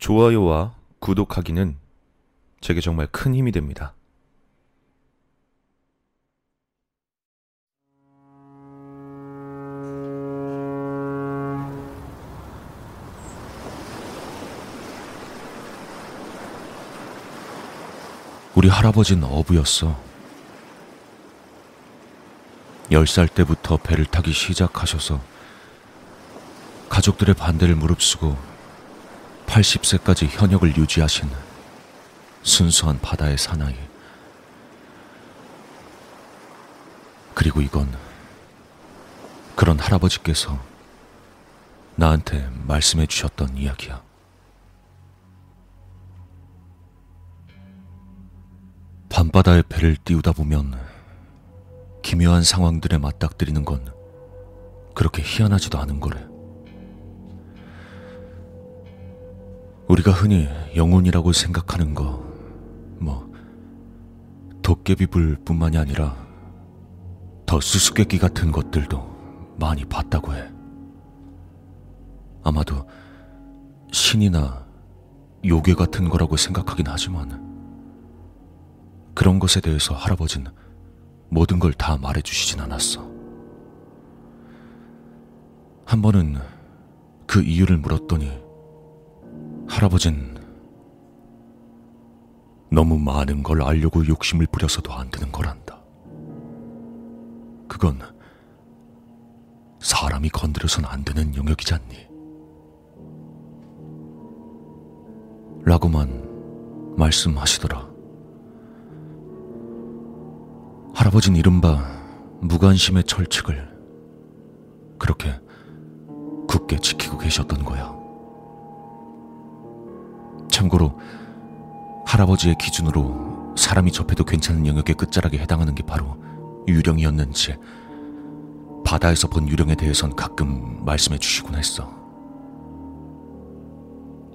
좋아요와 구독하기는 제게 정말 큰 힘이 됩니다. 우리 할아버지는 어부였어. 열살 때부터 배를 타기 시작하셔서 가족들의 반대를 무릅쓰고 80세까지 현역을 유지하신 순수한 바다의 사나이. 그리고 이건 그런 할아버지께서 나한테 말씀해 주셨던 이야기야. 밤바다에 배를 띄우다 보면 기묘한 상황들에 맞닥뜨리는 건 그렇게 희한하지도 않은 거래. 우리가 흔히 영혼이라고 생각하는 거, 뭐, 도깨비불 뿐만이 아니라 더 수수께끼 같은 것들도 많이 봤다고 해. 아마도 신이나 요괴 같은 거라고 생각하긴 하지만, 그런 것에 대해서 할아버지는 모든 걸 다 말해주시진 않았어. 한 번은 그 이유를 물었더니 할아버진 너무 많은 걸 알려고 욕심을 부려서도 안 되는 거란다. 그건 사람이 건드려선 안 되는 영역이지 않니? 라고만 말씀하시더라. 할아버진 이른바 무관심의 철칙을 그렇게 굳게 지키고 계셨던 거야. 참고로 할아버지의 기준으로 사람이 접해도 괜찮은 영역의 끝자락에 해당하는 게 바로 유령이었는지 바다에서 본 유령에 대해선 가끔 말씀해 주시곤 했어.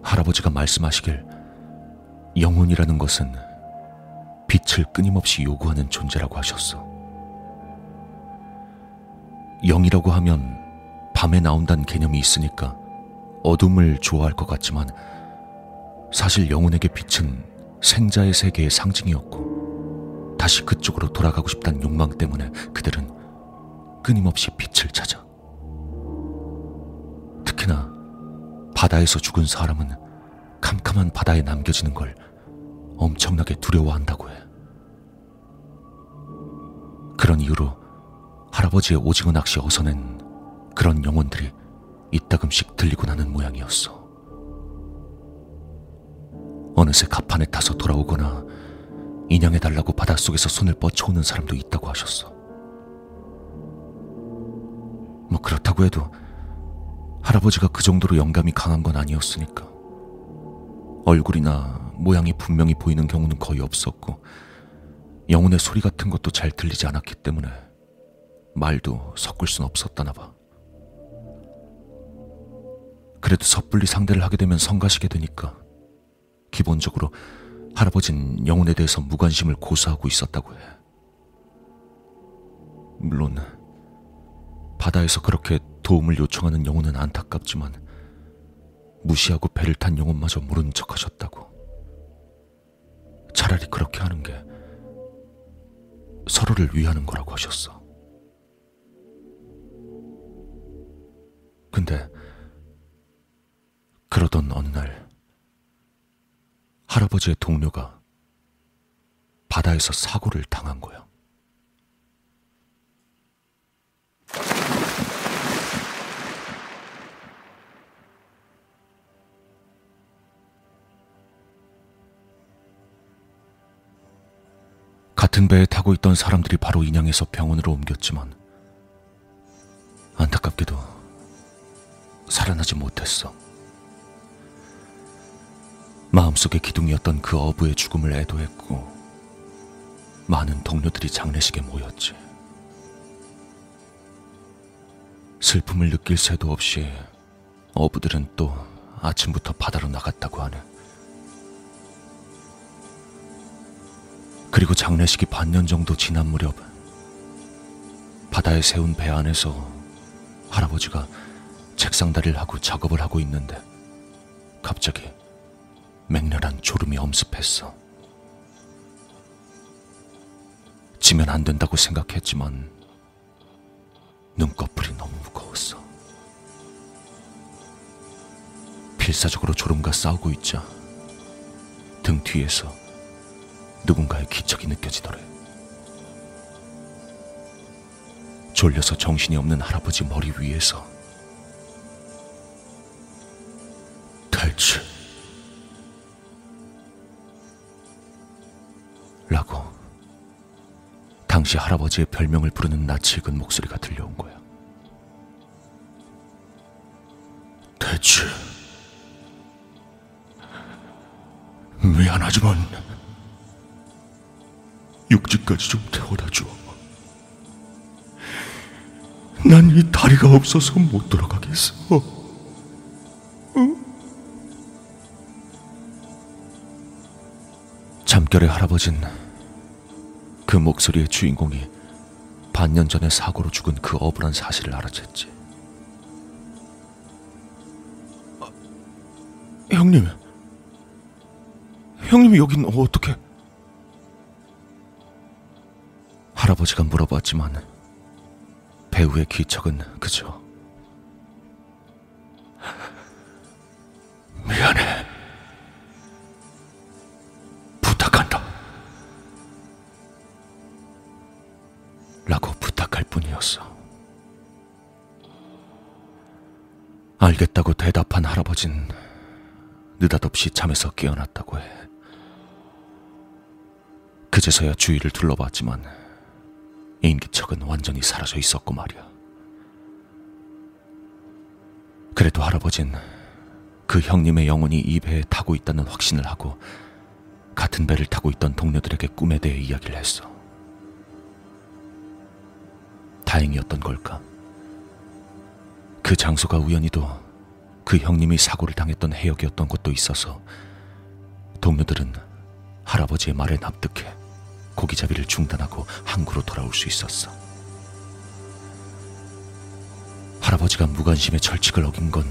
할아버지가 말씀하시길 영혼이라는 것은 빛을 끊임없이 요구하는 존재라고 하셨어. 영이라고 하면 밤에 나온다는 개념이 있으니까 어둠을 좋아할 것 같지만 사실 영혼에게 빛은 생자의 세계의 상징이었고 다시 그쪽으로 돌아가고 싶다는 욕망 때문에 그들은 끊임없이 빛을 찾아. 특히나 바다에서 죽은 사람은 캄캄한 바다에 남겨지는 걸 엄청나게 두려워한다고 해. 그런 이유로 할아버지의 오징어 낚시 어선엔 그런 영혼들이 이따금씩 들리고 나는 모양이었어. 어느새 갑판에 타서 돌아오거나 인양해달라고 바닷속에서 손을 뻗쳐오는 사람도 있다고 하셨어. 뭐 그렇다고 해도 할아버지가 그 정도로 영감이 강한 건 아니었으니까. 얼굴이나 모양이 분명히 보이는 경우는 거의 없었고, 영혼의 소리 같은 것도 잘 들리지 않았기 때문에 말도 섞을 순 없었다나 봐. 그래도 섣불리 상대를 하게 되면 성가시게 되니까 기본적으로 할아버진 영혼에 대해서 무관심을 고수하고 있었다고 해. 물론 바다에서 그렇게 도움을 요청하는 영혼은 안타깝지만 무시하고 배를 탄 영혼마저 모른 척 하셨다고. 차라리 그렇게 하는 게 서로를 위하는 거라고 하셨어. 근데 그러던 어느 날 할아버지의 동료가 바다에서 사고를 당한 거야. 같은 배에 타고 있던 사람들이 바로 인양해서 병원으로 옮겼지만 안타깝게도 살아나지 못했어. 마음속의 기둥이었던 그 어부의 죽음을 애도했고 많은 동료들이 장례식에 모였지. 슬픔을 느낄 새도 없이 어부들은 또 아침부터 바다로 나갔다고 하네. 그리고 장례식이 반년 정도 지난 무렵 바다에 세운 배 안에서 할아버지가 책상 다리를 하고 작업을 하고 있는데 갑자기 맹렬한 졸음이 엄습했어. 지면 안 된다고 생각했지만 눈꺼풀이 너무 무거웠어. 필사적으로 졸음과 싸우고 있자 등 뒤에서 누군가의 기척이 느껴지더래. 졸려서 정신이 없는 할아버지 머리 위에서 당시 할아버지의 별명을 부르는 낯익은 목소리가 들려온 거야. 대체 미안하지만 육지까지 좀 태워다 줘. 난 이 다리가 없어서 못 돌아가겠어. 잠결에 할아버진 그 목소리의 주인공이 반년 전에 사고로 죽은 그 억울한 사실을 알아챘지. 아, 형님, 형님이 여긴 어떻게? 할아버지가 물어봤지만 배우의 기척은 그저 알겠다고 대답한 할아버진 느닷없이 잠에서 깨어났다고 해. 그제서야 주위를 둘러봤지만 인기척은 완전히 사라져 있었고 말이야. 그래도 할아버진 그 형님의 영혼이 이 배에 타고 있다는 확신을 하고 같은 배를 타고 있던 동료들에게 꿈에 대해 이야기를 했어. 다행이었던 걸까? 그 장소가 우연히도 그 형님이 사고를 당했던 해역이었던 것도 있어서 동료들은 할아버지의 말에 납득해 고기잡이를 중단하고 항구로 돌아올 수 있었어. 할아버지가 무관심의 철칙을 어긴 건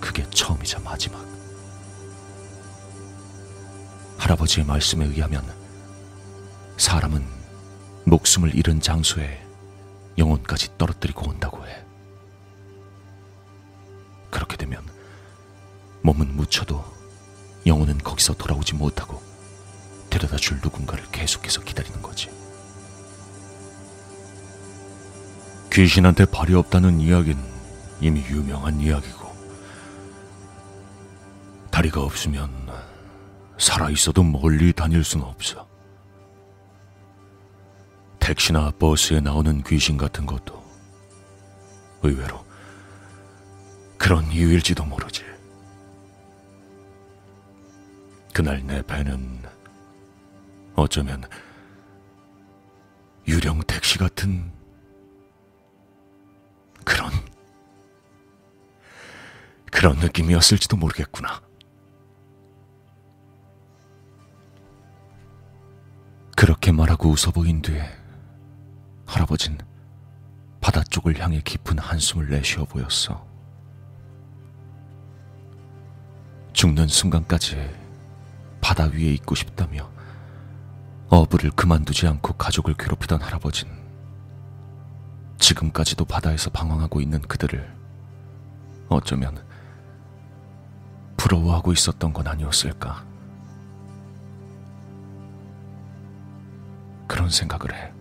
그게 처음이자 마지막. 할아버지의 말씀에 의하면 사람은 목숨을 잃은 장소에 영혼까지 떨어뜨리고 온다고 해. 그렇게 되면 몸은 묻혀도 영혼은 거기서 돌아오지 못하고 데려다 줄 누군가를 계속해서 기다리는 거지. 귀신한테 발이 없다는 이야기는 이미 유명한 이야기고, 다리가 없으면 살아있어도 멀리 다닐 수는 없어. 택시나 버스에 나오는 귀신 같은 것도 의외로 그런 이유일지도 모르지. 그날 내 배는 어쩌면 유령 택시 같은 그런 그런 느낌이었을지도 모르겠구나. 그렇게 말하고 웃어 보인 뒤에 할아버진 바다 쪽을 향해 깊은 한숨을 내쉬어 보였어. 죽는 순간까지 바다 위에 있고 싶다며 어부를 그만두지 않고 가족을 괴롭히던 할아버진 지금까지도 바다에서 방황하고 있는 그들을 어쩌면 부러워하고 있었던 건 아니었을까? 그런 생각을 해.